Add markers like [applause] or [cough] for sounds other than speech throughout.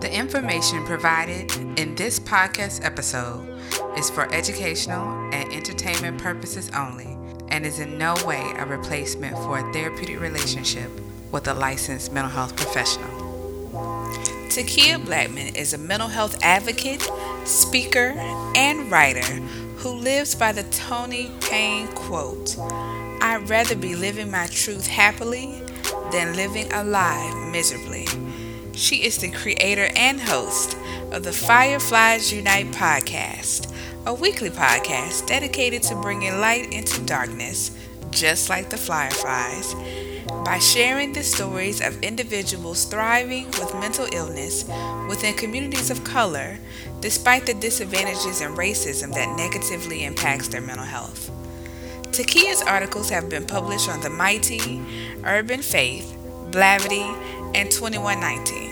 The information provided in this podcast episode is for educational and entertainment purposes only and is in no way a replacement for a therapeutic relationship with a licensed mental health professional. Takia Blackman is a mental health advocate, speaker, and writer who lives by the Tony Payne quote I'd rather be living my truth happily than living a lie miserably. She is the creator and host of the Fireflies Unite podcast, a weekly podcast dedicated to bringing light into darkness, just like the Fireflies, by sharing the stories of individuals thriving with mental illness within communities of color, despite the disadvantages and racism that negatively impacts their mental health. Takia's articles have been published on The Mighty, Urban Faith, Blavity, and 21Ninety.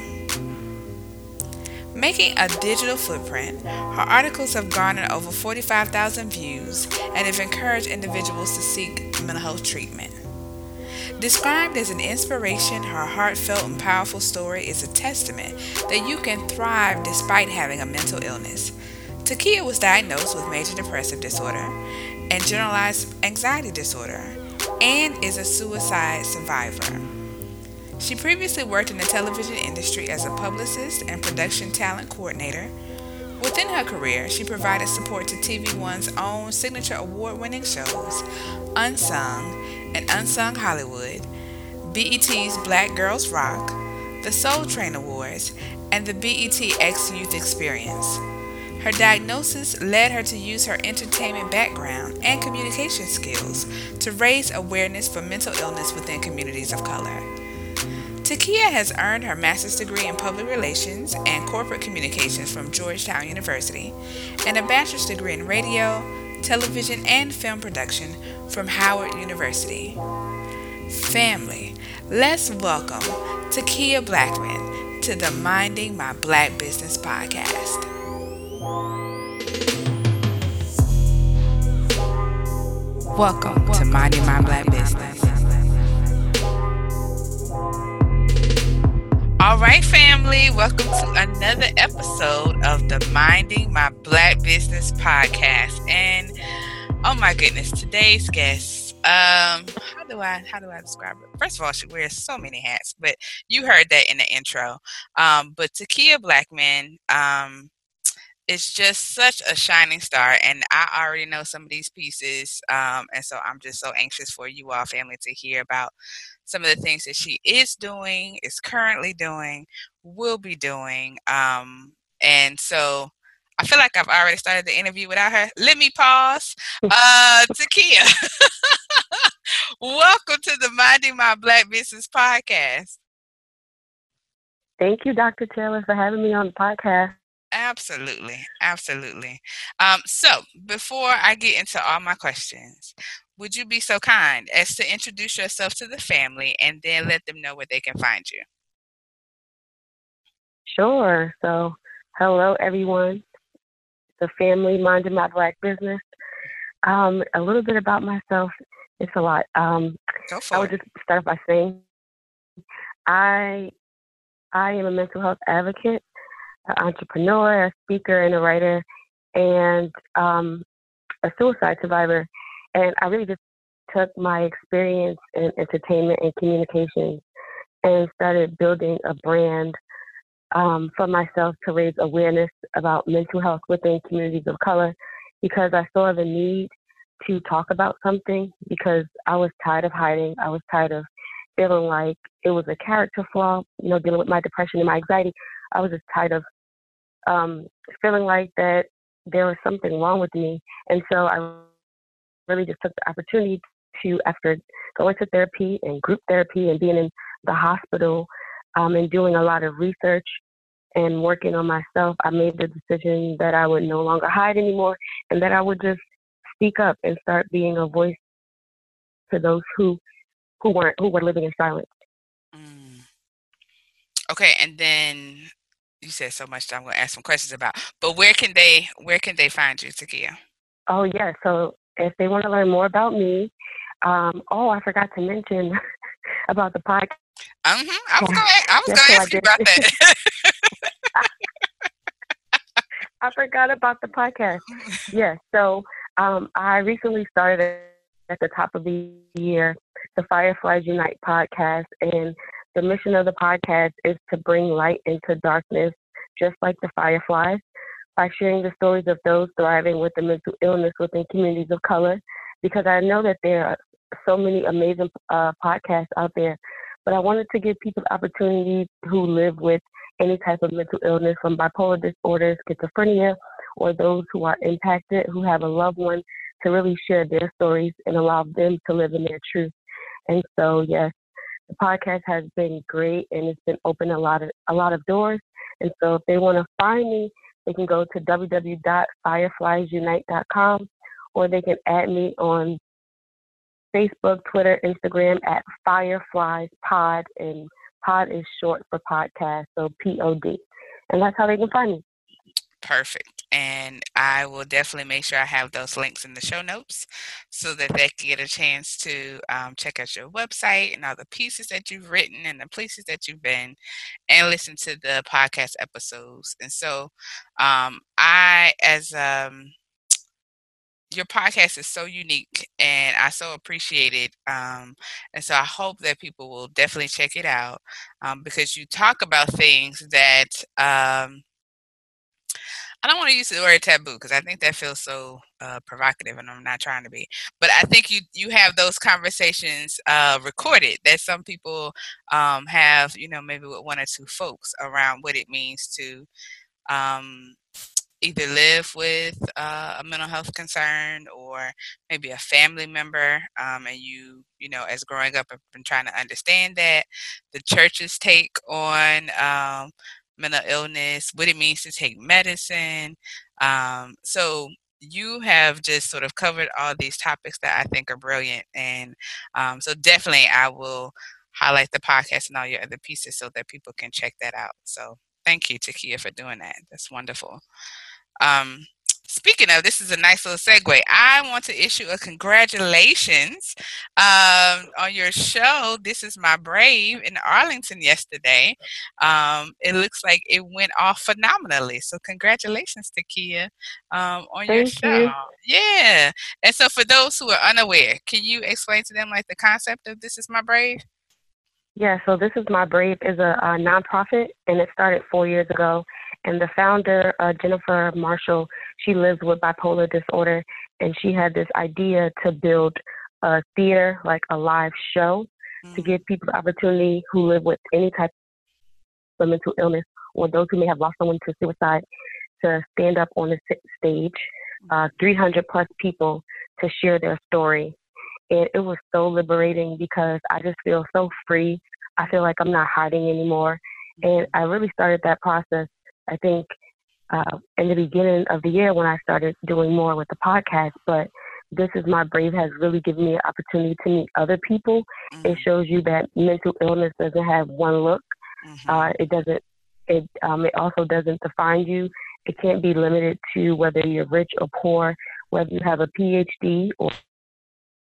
Making a digital footprint, her articles have garnered over 45,000 views and have encouraged individuals to seek mental health treatment. Described as an inspiration, her heartfelt and powerful story is a testament that you can thrive despite having a mental illness. Takia was diagnosed with major depressive disorder and generalized anxiety disorder and is a suicide survivor. She previously worked in the television industry as a publicist and production talent coordinator. Within her career, she provided support to TV One's own signature award winning shows, Unsung and Unsung Hollywood, BET's Black Girls Rock, the Soul Train Awards, and the BET X Youth Experience. Her diagnosis led her to use her entertainment background and communication skills to raise awareness for mental illness within communities of color. Takia has earned her master's degree in public relations and corporate communications from Georgetown University and a bachelor's degree in radio, television, and film production from Howard University. Family, let's welcome Takia Blackman to the Minding My Black Business podcast. Welcome to Minding My Black Business. All right, family, welcome to another episode of the Minding My Black Business podcast. And oh my goodness, today's guest, um, how do I how do I describe it? First of all, she wears so many hats, but you heard that in the intro. Um, but Takia Blackman, um, is just such a shining star and i already know some of these pieces um, and so i'm just so anxious for you all family to hear about some of the things that she is doing, is currently doing, will be doing. Um, and so I feel like I've already started the interview without her. Let me pause. [laughs] Uh, Takia, [laughs] welcome to the Minding My Black Business podcast. Thank you, Dr. Taylor, for having me on the podcast. Absolutely, absolutely. Um, so, before I get into all my questions, would you be so kind as to introduce yourself to the family and then let them know where they can find you? Sure. So, hello, everyone. The family minding my black business. Um, a little bit about myself. It's a lot. Um, Go for I would it. just start by saying I I am a mental health advocate, an entrepreneur, a speaker, and a writer, and um, a suicide survivor. And I really just took my experience in entertainment and communications and started building a brand um, for myself to raise awareness about mental health within communities of color because I saw the need to talk about something because I was tired of hiding. I was tired of feeling like it was a character flaw, you know, dealing with my depression and my anxiety. I was just tired of um, feeling like that there was something wrong with me. And so I really just took the opportunity to, after going to therapy and group therapy and being in the hospital um, and doing a lot of research and working on myself, I made the decision that I would no longer hide anymore and that I would just speak up and start being a voice to those who who weren't who were living in silence. Mm. Okay, and then you said so much that I'm going to ask some questions about. But where can they where can they find you, Takia? Oh yeah, so if they want to learn more about me, um, oh I forgot to mention [laughs] about the podcast. Mm-hmm. I was going [laughs] I was Yes, going to so ask you about that. [laughs] I forgot about the podcast. yes, so um, I recently started at the top of the year the Fireflies Unite podcast, and the mission of the podcast is to bring light into darkness, just like the Fireflies, by sharing the stories of those thriving with the mental illness within communities of color. Because I know that there are so many amazing uh, podcasts out there, but I wanted to give people the opportunity who live with any type of mental illness, from bipolar disorder, schizophrenia, or those who are impacted, who have a loved one, to really share their stories and allow them to live in their truth. And so, yes, the podcast has been great and it's been open a lot of a lot of doors. And so, if they want to find me, they can go to www.firefliesunite.com or they can add me on Facebook, Twitter, Instagram at Fireflies Pod, and Pod is short for podcast, so P O D, and that's how they can find me. Perfect. And I will definitely make sure I have those links in the show notes so that they can get a chance to um, check out your website and all the pieces that you've written and the places that you've been and listen to the podcast episodes. And so um, I, as um, your podcast is so unique and I so appreciate it. Um, and so I hope that people will definitely check it out um, because you talk about things that um, I don't want to use the word taboo because I think that feels so uh, provocative, and I'm not trying to be. But I think you you have those conversations uh, recorded that some people um, have, you know, maybe with one or two folks around what it means to um, either live with uh, a mental health concern or maybe a family member um, and you you know as growing up have been trying to understand that the church's take on um, mental illness what it means to take medicine um, so you have just sort of covered all these topics that i think are brilliant and um, so definitely i will highlight the podcast and all your other pieces so that people can check that out. So thank you takia for doing that. That's wonderful. Um, speaking of, this is a nice little segue. I want to issue a congratulations um, on your show. This is my brave in Arlington yesterday. Um, it looks like it went off phenomenally. So congratulations Takia um, on Thank your show. You. Yeah. And so for those who are unaware, can you explain to them like the concept of This Is My Brave? Yeah, so This Is My Brave is a, a nonprofit and it started four years ago and the founder, uh, Jennifer Marshall, she lives with bipolar disorder, and she had this idea to build a theater, like a live show, mm-hmm. to give people the opportunity who live with any type of mental illness or those who may have lost someone to suicide to stand up on the stage, uh, 300 plus people to share their story. And it was so liberating because I just feel so free. I feel like I'm not hiding anymore. And I really started that process I think uh, in the beginning of the year when I started doing more with the podcast, but this is my brave has really given me an opportunity to meet other people. Mm-hmm. It shows you that mental illness doesn't have one look. Mm-hmm. Uh, it doesn't. It um, it also doesn't define you. It can't be limited to whether you're rich or poor, whether you have a PhD or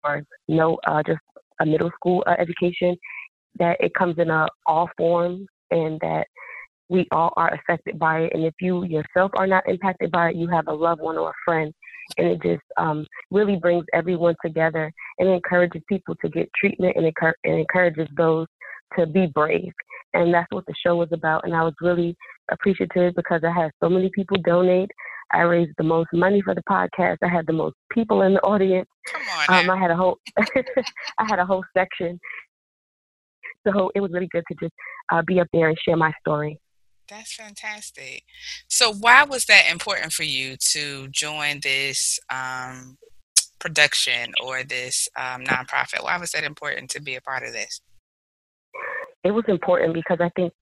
or no, uh, just a middle school uh, education. That it comes in a, all forms, and that we all are affected by it. And if you yourself are not impacted by it, you have a loved one or a friend. And it just um, really brings everyone together and encourages people to get treatment and, encour- and encourages those to be brave. And that's what the show was about. And I was really appreciative because I had so many people donate. I raised the most money for the podcast. I had the most people in the audience. Come on. Um, I had a whole, [laughs] I had a whole section. So it was really good to just uh, be up there and share my story. That's fantastic. So, why was that important for you to join this um, production or this um, nonprofit? Why was that important to be a part of this? It was important because I think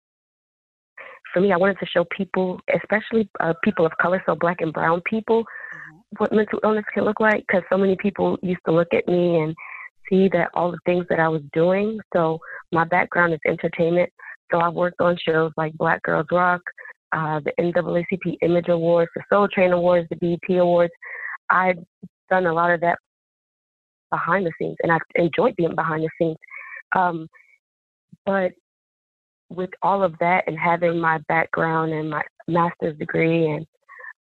for me, I wanted to show people, especially uh, people of color, so black and brown people, mm-hmm. what mental illness can look like. Because so many people used to look at me and see that all the things that I was doing. So my background is entertainment. So I've worked on shows like Black Girls Rock, uh, the NAACP Image Awards, the Soul Train Awards, the BET Awards. I've done a lot of that behind the scenes, and I've enjoyed being behind the scenes. Um, but with all of that and having my background and my master's degree and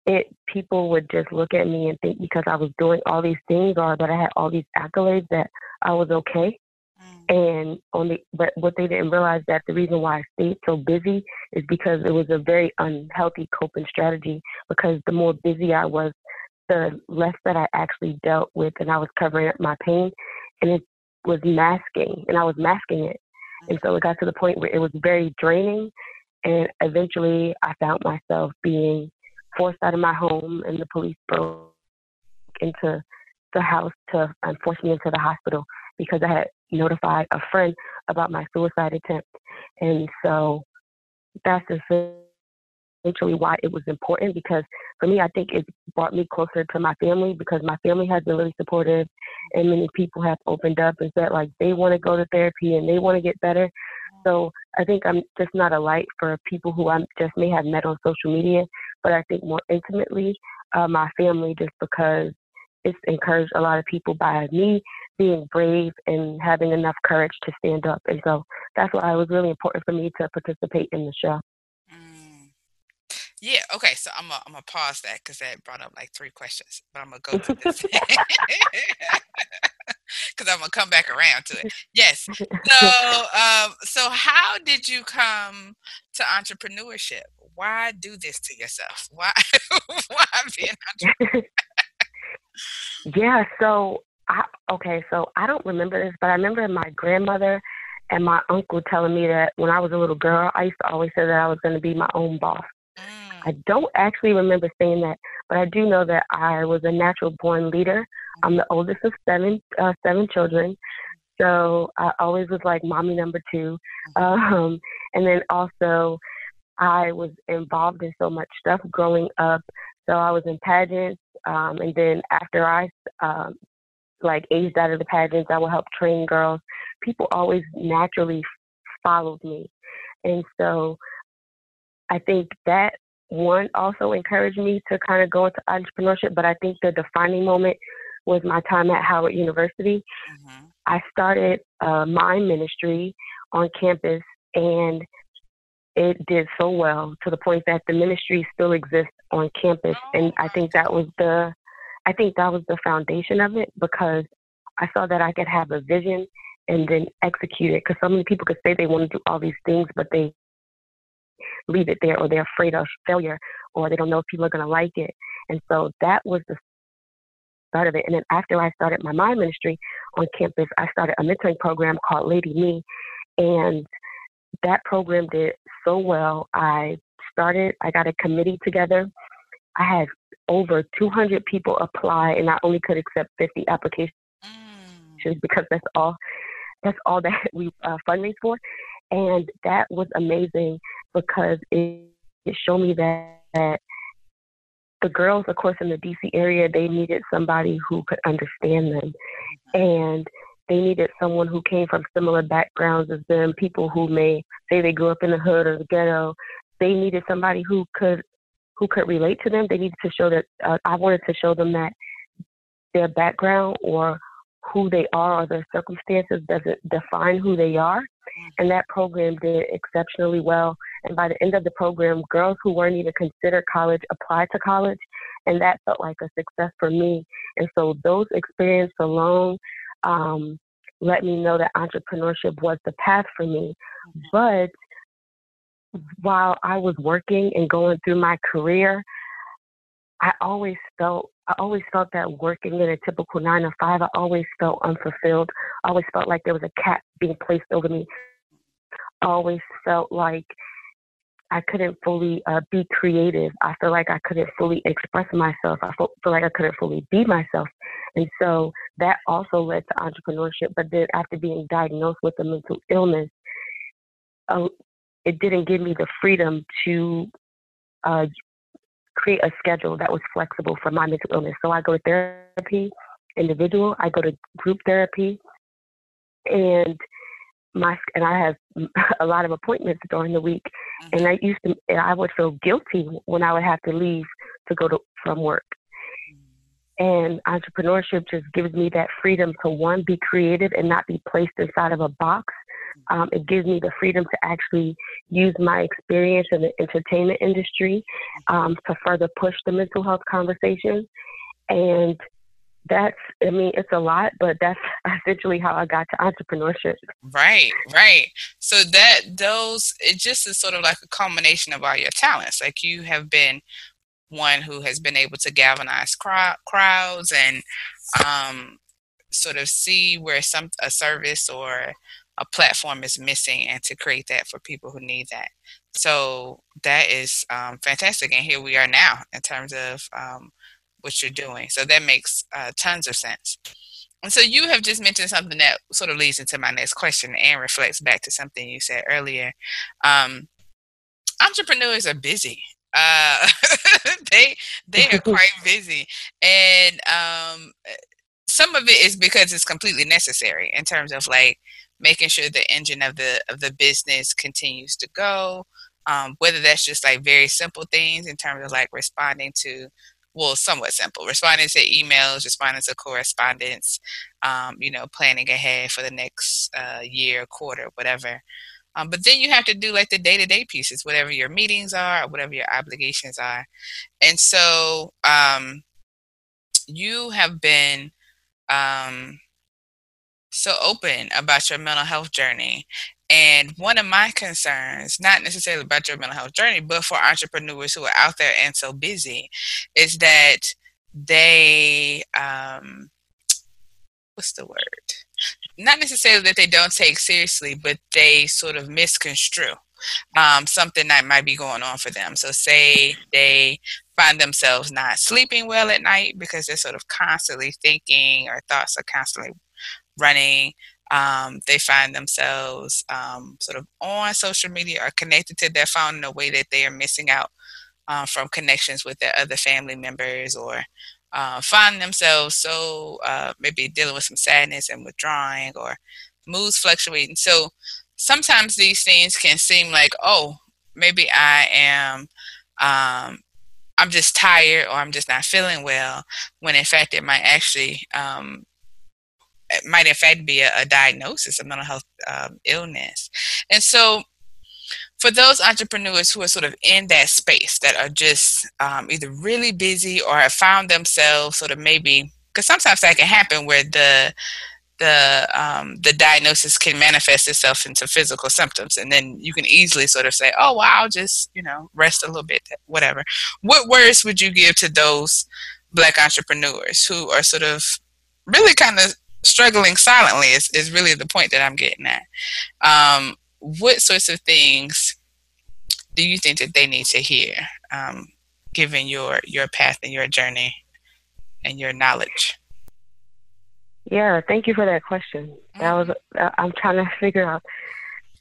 it people would just look at me and think because I was doing all these things or that I had all these accolades that I was okay. And on the but what they didn't realize that the reason why I stayed so busy is because it was a very unhealthy coping strategy because the more busy I was, the less that I actually dealt with and I was covering up my pain and it was masking and I was masking it. And so it got to the point where it was very draining and eventually I found myself being forced out of my home, and the police broke into the house to force me into the hospital because I had notified a friend about my suicide attempt. And so that's essentially why it was important because for me, I think it brought me closer to my family because my family has been really supportive and many people have opened up and said like they want to go to therapy and they want to get better. So I think I'm just not a light for people who I just may have met on social media, but I think more intimately, uh, my family, just because it's encouraged a lot of people by me being brave and having enough courage to stand up. And so that's why it was really important for me to participate in the show. Mm. Yeah. Okay. So I'm gonna I'm gonna pause that because that brought up like three questions, but I'm gonna go to this. [laughs] [laughs] because I'm gonna come back around to it. Yes. [laughs] So, um, so how did you come to entrepreneurship? Why do this to yourself? Why, why be an entrepreneur? yeah. So, I, okay. So I don't remember this, but I remember my grandmother and my uncle telling me that when I was a little girl, I used to always say that I was going to be my own boss. I don't actually remember saying that, but I do know that I was a natural born leader. I'm the oldest of seven uh, seven children, so I always was like mommy number two. Um, and then also, I was involved in so much stuff growing up. So I was in pageants, um, and then after I um, like aged out of the pageants, I would help train girls. People always naturally followed me, and so I think that one also encouraged me to kind of go into entrepreneurship, but I think the defining moment was my time at Howard University. Mm-hmm. I started a mime ministry on campus and it did so well to the point that the ministry still exists on campus. And I think that was the I think that was the foundation of it because I saw that I could have a vision and then execute it. Because so many people could say they want to do all these things, but they leave it there or they're afraid of failure or they don't know if people are going to like it. And so that was the start of it. And then after I started my mime ministry on campus, I started a mentoring program called Lady Me. And that program did so well. I started, I got a committee together. I had over 200 people apply, and I only could accept 50 applications mm. because that's all that's all that [laughs] we uh, fundraise for. And that was amazing because it, it showed me that, that the girls, of course, in the DC area, they needed somebody who could understand them. And they needed someone who came from similar backgrounds as them, people who may say they grew up in the hood or the ghetto. They needed somebody who could who could relate to them. They needed to show that uh, I wanted to show them that their background or who they are or their circumstances doesn't define who they are. And that program did exceptionally well. And by the end of the program, girls who weren't even considered college applied to college. And that felt like a success for me. And so those experiences alone um, let me know that entrepreneurship was the path for me. But while I was working and going through my career, I always felt I always felt that working in a typical nine to five, I always felt unfulfilled. I always felt like there was a cap being placed over me. I always felt like I couldn't fully uh, be creative. I feel like I couldn't fully express myself. I feel like I couldn't fully be myself. And so that also led to entrepreneurship. But then after being diagnosed with a mental illness, uh, it didn't give me the freedom to uh, create a schedule that was flexible for my mental illness. So I go to therapy, individual. I go to group therapy, and my and I have [laughs] a lot of appointments during the week. And mm-hmm. I used to, and I would feel guilty when I would have to leave to go to from work. And entrepreneurship just gives me that freedom to one be creative and not be placed inside of a box Um, it gives me the freedom to actually use my experience in the entertainment industry um, to further push the mental health conversation. And that's, I mean, it's a lot, but that's [laughs] essentially how I got to entrepreneurship. Right, right. So that those, it just is sort of like a culmination of all your talents. Like you have been one who has been able to galvanize crowd, crowds and um, sort of see where some a service or a platform is missing and to create that for people who need that. So that is um, fantastic. And here we are now in terms of um, what you're doing. So that makes uh, tons of sense. And so you have just mentioned something that sort of leads into my next question and reflects back to something you said earlier. Um, entrepreneurs are busy. Uh, [laughs] they they are quite busy, and um, some of it is because it's completely necessary in terms of like making sure the engine of the of the business continues to go. Um, whether that's just like very simple things in terms of like responding to well, somewhat simple. Responding to emails, responding to correspondence, um, you know, planning ahead for the next uh, year, quarter, whatever. Um, but then you have to do like the day to day pieces, whatever your meetings are, or whatever your obligations are. And so um, you have been um, so open about your mental health journey. And one of my concerns, not necessarily about your mental health journey, but for entrepreneurs who are out there and so busy, is that they, um, what's the word? Not necessarily that they don't take seriously, but they sort of misconstrue um, something that might be going on for them. So, say they find themselves not sleeping well at night because they're sort of constantly thinking or thoughts are constantly running. Um, they find themselves um, sort of on social media or connected to their phone in a way that they are missing out uh, from connections with their other family members or uh, find themselves so uh, maybe dealing with some sadness and withdrawing or moods fluctuating. So sometimes these things can seem like, oh, maybe I am um, I'm just tired or I'm just not feeling well, when in fact it might actually um, it might in fact be a, a diagnosis, a mental health um, illness. And so, for those entrepreneurs who are sort of in that space that are just um, either really busy or have found themselves sort of maybe because sometimes that can happen where the the um, the diagnosis can manifest itself into physical symptoms, and then you can easily sort of say, "Oh, well, I'll just you know rest a little bit, whatever." What words would you give to those Black entrepreneurs who are sort of really kind of struggling silently? Is is really the point that I'm getting at. Um, what sorts of things do you think that they need to hear, um, given your your path and your journey and your knowledge? Yeah, thank you for that question. That was uh, I'm trying to figure out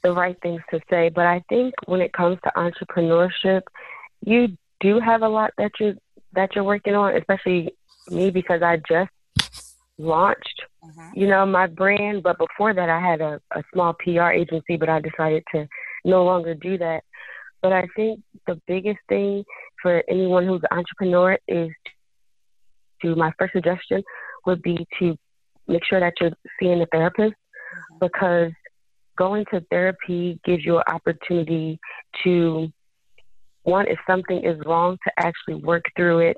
the right things to say, but I think when it comes to entrepreneurship, you do have a lot that you that you're working on, especially me because I just launched, mm-hmm. you know, my brand. But before that, I had a, a small PR agency, but I decided to no longer do that. But I think the biggest thing for anyone who's an entrepreneur is to my first suggestion would be to make sure that you're seeing a therapist mm-hmm. because going to therapy gives you an opportunity to one if something is wrong to actually work through it.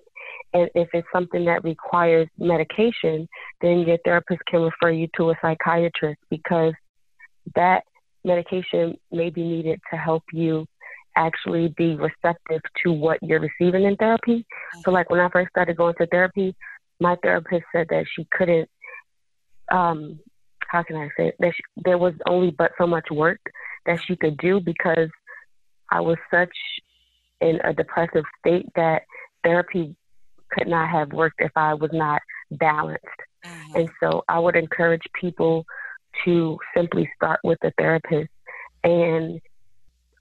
And if it's something that requires medication then your therapist can refer you to a psychiatrist because that medication may be needed to help you actually be receptive to what you're receiving in therapy. So like when i first started going to therapy my therapist said that she couldn't um, how can I say it? That she, there was only but so much work that she could do because I was such in a depressive state that therapy could not have worked if I was not balanced. Mm-hmm. And so I would encourage people to simply start with a therapist and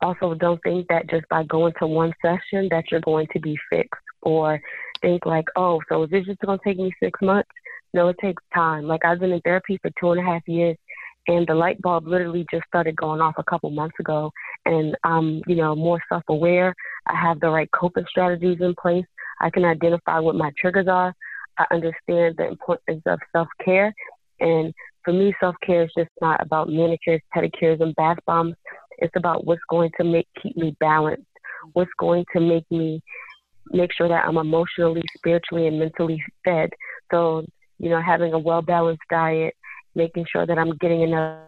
also don't think that just by going to one session that you're going to be fixed or think like, oh, so is this just going to take me six months? No, it takes time. Like I've been in therapy for two and a half years, and the light bulb literally just started going off a couple months ago. And I'm, you know, more self-aware. I have the right coping strategies in place. I can identify what my triggers are. I understand the importance of self-care, and for me, self care is just not about manicures, pedicures, and bath bombs. It's about what's going to make keep me balanced, what's going to make me make sure that I'm emotionally, spiritually, and mentally fed. So, you know, having a well balanced diet, making sure that I'm getting enough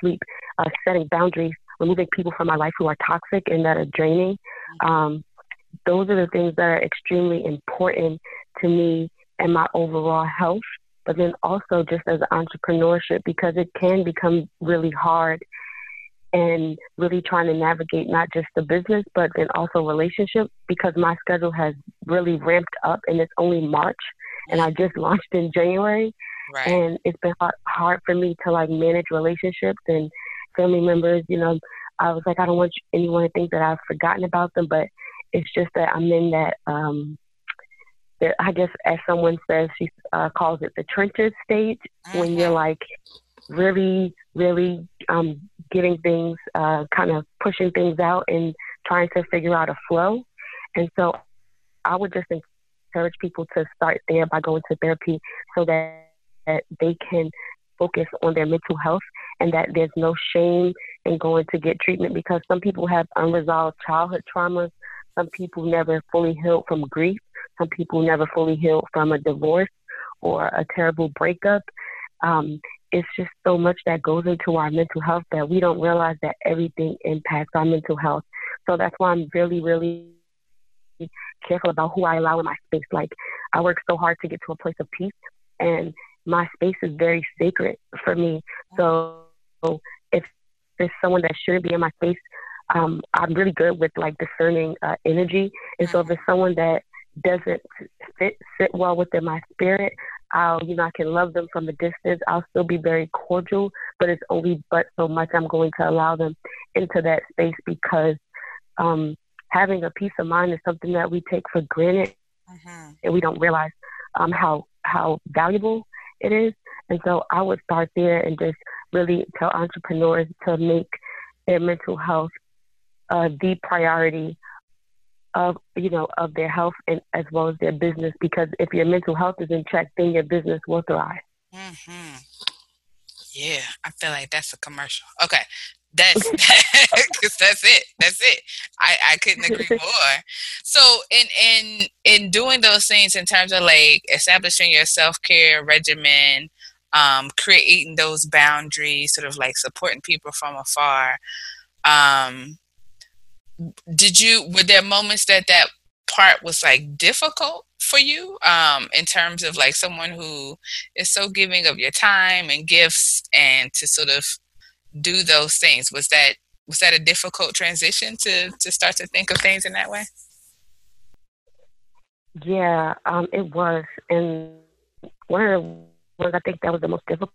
sleep, uh, setting boundaries, removing people from my life who are toxic and that are draining. Um, those are the things that are extremely important to me and my overall health. But then also just as entrepreneurship, because it can become really hard and really trying to navigate not just the business, but then also relationship because my schedule has really ramped up and it's only March and I just launched in January. Right. And it's been hard, hard for me to like manage relationships and family members. You know, I was like, I don't want anyone to think that I've forgotten about them, but it's just that I'm in that, um, that I guess as someone says, she uh, calls it the trenches stage mm-hmm. when you're like really, really um, getting things, uh, kind of pushing things out and trying to figure out a flow. And so I would just encourage people to start there by going to therapy so that, that they can focus on their mental health and that there's no shame in going to get treatment because some people have unresolved childhood traumas. Some people never fully healed from grief. Some people never fully healed from a divorce or a terrible breakup. Um, it's just so much that goes into our mental health that we don't realize that everything impacts our mental health. So that's why I'm really, really careful about who I allow in my space. Like I work so hard to get to a place of peace and my space is very sacred for me. So if there's someone that shouldn't be in my space, um, I'm really good with like discerning uh, energy. And so if it's someone that doesn't fit sit well within my spirit, I'll, you know, I can love them from a distance. I'll still be very cordial, but it's only but so much I'm going to allow them into that space because um, having a peace of mind is something that we take for granted mm-hmm. and we don't realize um, how how valuable it is. And so I would start there and just really tell entrepreneurs to make their mental health uh, the priority of you know of their health and as well as their business because if your mental health is in check then your business will thrive mm-hmm. yeah i feel like that's a commercial okay that's [laughs] [laughs] because that's it that's it. I i couldn't agree [laughs] more. So in in in doing those things in terms of like establishing your self-care regimen um creating those boundaries sort of like supporting people from afar um did you were there moments that that part was like difficult for you? Um in terms of like someone who is so giving of your time and gifts and to sort of do those things was that was that a difficult transition to to start to think of things in that way yeah um it was and one of the ones i think that was the most difficult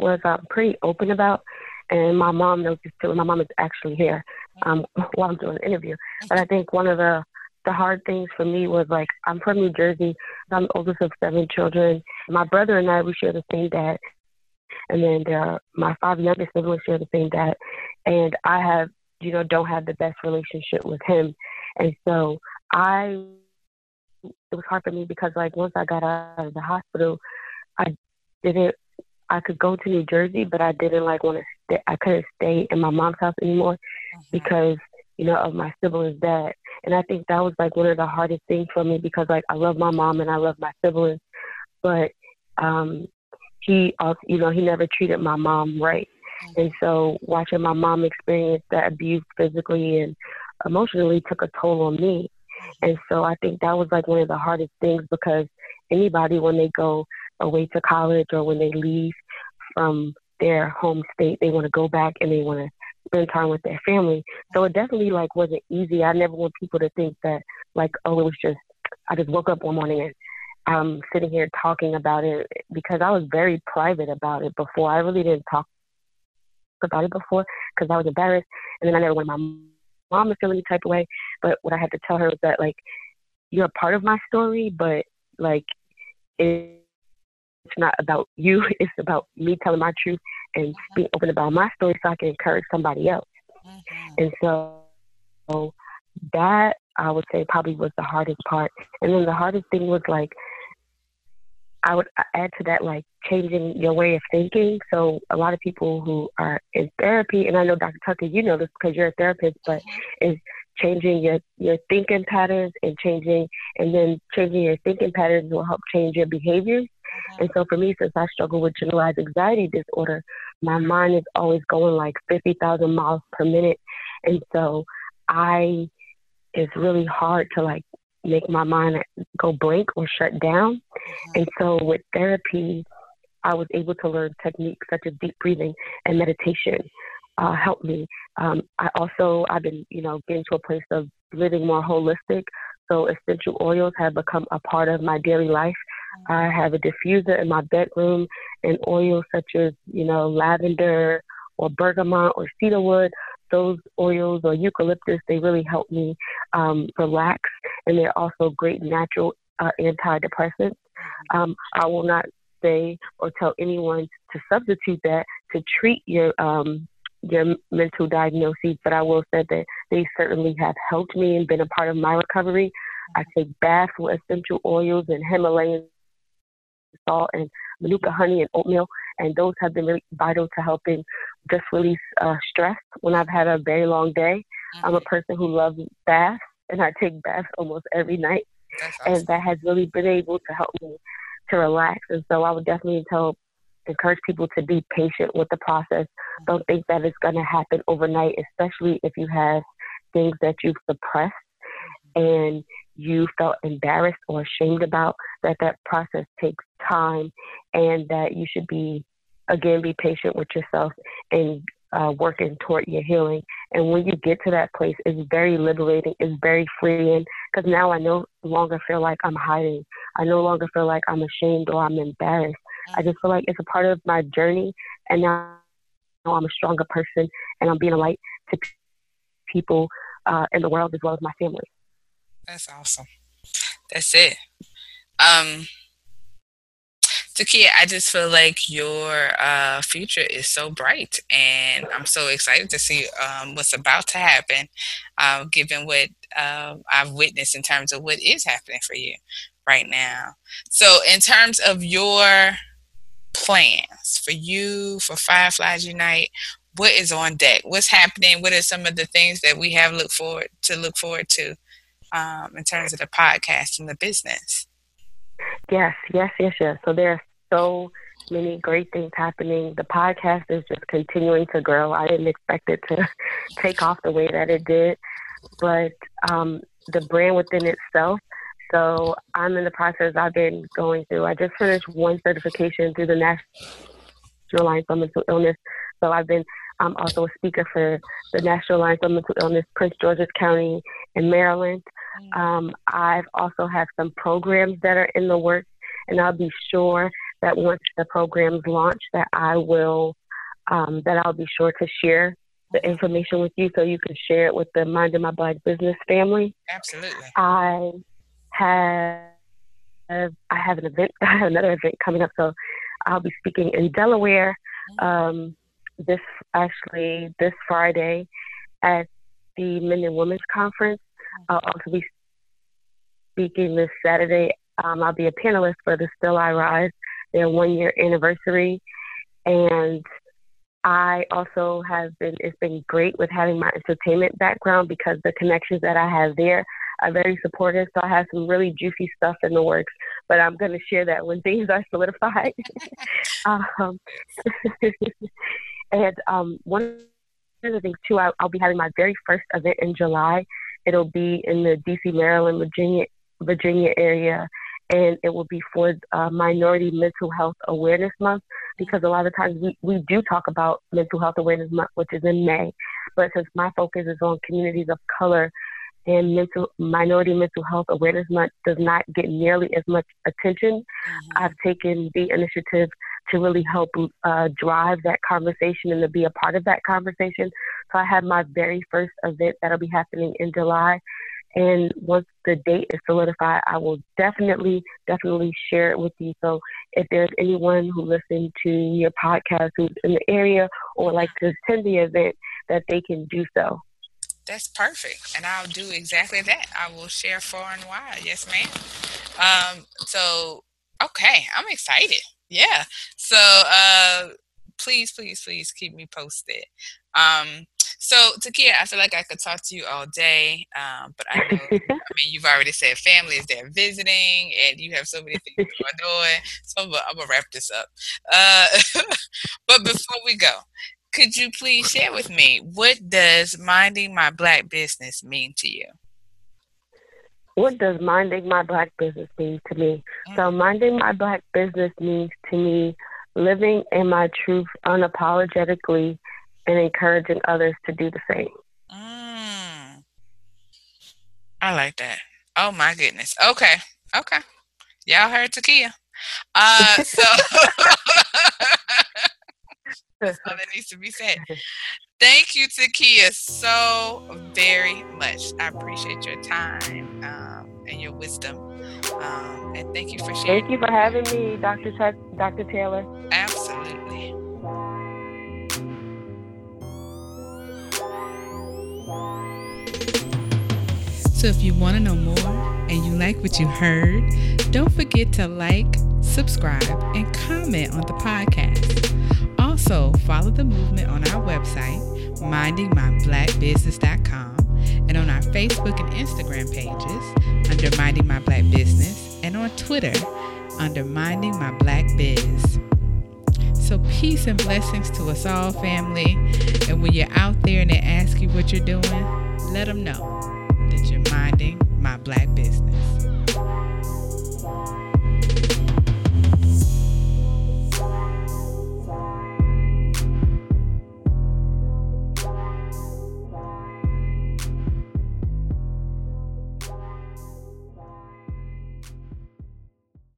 was i'm pretty open about and my mom knows this too. My mom is actually here um, [laughs] while I'm doing the interview. But I think one of the the hard things for me was like I'm from New Jersey. I'm the oldest of seven children. My brother and I we share the same dad, and then there are my five youngest siblings share the same dad, and I have you know don't have the best relationship with him, and so I it was hard for me because like once I got out of the hospital, I didn't I could go to New Jersey, but I didn't like want to stay. I couldn't stay in my mom's house anymore mm-hmm. because you know of my siblings' dad. And I think that was like one of the hardest things for me because like I love my mom and I love my siblings, but um, he also you know he never treated my mom right. Mm-hmm. And so watching my mom experience that abuse physically and emotionally took a toll on me. Mm-hmm. And so I think that was like one of the hardest things because anybody when they go away to college or when they leave from their home state, they want to go back and they want to spend time with their family. So it definitely like wasn't easy. I never want people to think that like, oh, it was just I just woke up one morning and I'm sitting here talking about it because I was very private about it before. I really didn't talk about it before because I was embarrassed, and then I never wanted my mom to feel any type of way. But what I had to tell her was that like, you're a part of my story, but like, it's not about you. [laughs] It's about me telling my truth and mm-hmm. being open about my story so I can encourage somebody else. Mm-hmm. And so that I would say probably was the hardest part. And then the hardest thing was like I would add to that like changing your way of thinking. So a lot of people who are in therapy, and I know Dr. Tucker, you know this because you're a therapist, but is changing your your thinking patterns and changing, and then changing your thinking patterns will help change your behaviors. Mm-hmm. And so for me, since I struggle with generalized anxiety disorder, my mind is always going like 50,000 miles per minute. And so I, it's really hard to like make my mind go blank or shut down. Mm-hmm. And so with therapy, I was able to learn techniques such as deep breathing and meditation. Uh, help me. Um, I also I've been you know getting to a place of living more holistic. So essential oils have become a part of my daily life. Mm-hmm. I have a diffuser in my bedroom, and oils such as you know lavender or bergamot or cedarwood those oils or eucalyptus, they really help me um, relax, and they're also great natural uh, antidepressants. Um, I will not say or tell anyone to substitute that to treat your um, your mental diagnoses, but I will say that they certainly have helped me and been a part of my recovery. I take baths with essential oils and Himalayan salt and manuka honey and oatmeal, and those have been really vital to helping just release uh, stress when I've had a very long day. Mm-hmm. I'm a person who loves baths, and I take baths almost every night, awesome. and that has really been able to help me to relax. And so I would definitely tell encourage people to be patient with the process. Mm-hmm. Don't think that it's going to happen overnight, especially if you have things that you've suppressed mm-hmm. and you felt embarrassed or ashamed about, that that process takes time and that you should be, again, be patient with yourself and uh, working toward your healing. And when you get to that place, it's very liberating, it's very freeing because now I no longer feel like I'm hiding. I no longer feel like I'm ashamed or I'm embarrassed. I just feel like it's a part of my journey. And now I'm a stronger person and I'm being a light to people uh, in the world as well as my family. That's awesome. That's it. Um, Takia, I just feel like your uh, future is so bright, and I'm so excited to see um, what's about to happen, uh, given what uh, I've witnessed in terms of what is happening for you right now. So, in terms of your plans for you, for Fireflies Unite, what is on deck? What's happening? What are some of the things that we have look forward to look forward to um, in terms of the podcast and the business? Yes, yes, yes, yes. So there are so many great things happening. The podcast is just continuing to grow. I didn't expect it to [laughs] take off the way that it did, but um, the brand within itself. So I'm in the process. I've been going through. I just finished one certification through the National Alliance on Mental Illness. So I've been I'm also a speaker for the National Alliance on Mental Illness, Prince George's County in Maryland. Mm. Um, I've also have some programs that are in the works, and I'll be sure that once the programs launch, that I will um, that I'll be sure to share the information with you so you can share it with the Minding My Black Business family. Absolutely. I have I have an event, [laughs] I have another event coming up, so I'll be speaking in Delaware mm. um, this actually this Friday at the Men and Women's Conference. I'll also be speaking this Saturday. Um, I'll be a panelist for the Still I Rise, their one year anniversary. And I also have been, it's been great with having my entertainment background because the connections that I have there are very supportive. So I have some really juicy stuff in the works, but I'm going to share that when [laughs] things are solidified. [laughs] um, [laughs] and um, one of the things too, I, will be having my very first event in July. It'll be in the D.C., Maryland, Virginia, Virginia area, and it will be for uh, Minority Mental Health Awareness Month because a lot of times we, we do talk about Mental Health Awareness Month, which is in May, but since my focus is on communities of color and mental minority mental health awareness month does not get nearly as much attention. Mm-hmm. I've taken the initiative to really help uh, drive that conversation and to be a part of that conversation. So I have my very first event that'll be happening in July. And once the date is solidified, I will definitely, definitely share it with you. So if there's anyone who listened to your podcast who's in the area or like to attend the event, that they can do so. That's perfect. And I'll do exactly that. I will share far and wide. Yes, ma'am. Um, so Okay, I'm excited. Yeah. So uh please, please, please keep me posted. Um so Takia, I feel like I could talk to you all day, um, but I know I [laughs] mean you've already said family is there visiting and you have so many things [laughs] going on. So I'm gonna, wrap this up. Uh, [laughs] but before we go, could you please share with me what does minding my black business mean to you? what does minding my black business mean to me? So, mm. minding my black business means to me living in my truth unapologetically and encouraging others to do the same. Mm. I like that. Oh my goodness. Okay. Okay. Y'all heard Takia. Uh, so [laughs] all that needs to be said. Thank you, Takia, so very much. I appreciate your time um, and your wisdom. Um, and thank you for sharing. Thank you for having me, Dr. Dr. Taylor. So, if you want to know more and you like what you heard, don't forget to like, subscribe, and comment on the podcast. Also, follow the movement on our website, mindingmyblackbusiness.com, and on our Facebook and Instagram pages under Minding My Black Business, and on Twitter under Minding My Black Biz. So, peace and blessings to us all, family. And when you're out there and they ask you what you're doing, let them know my black business.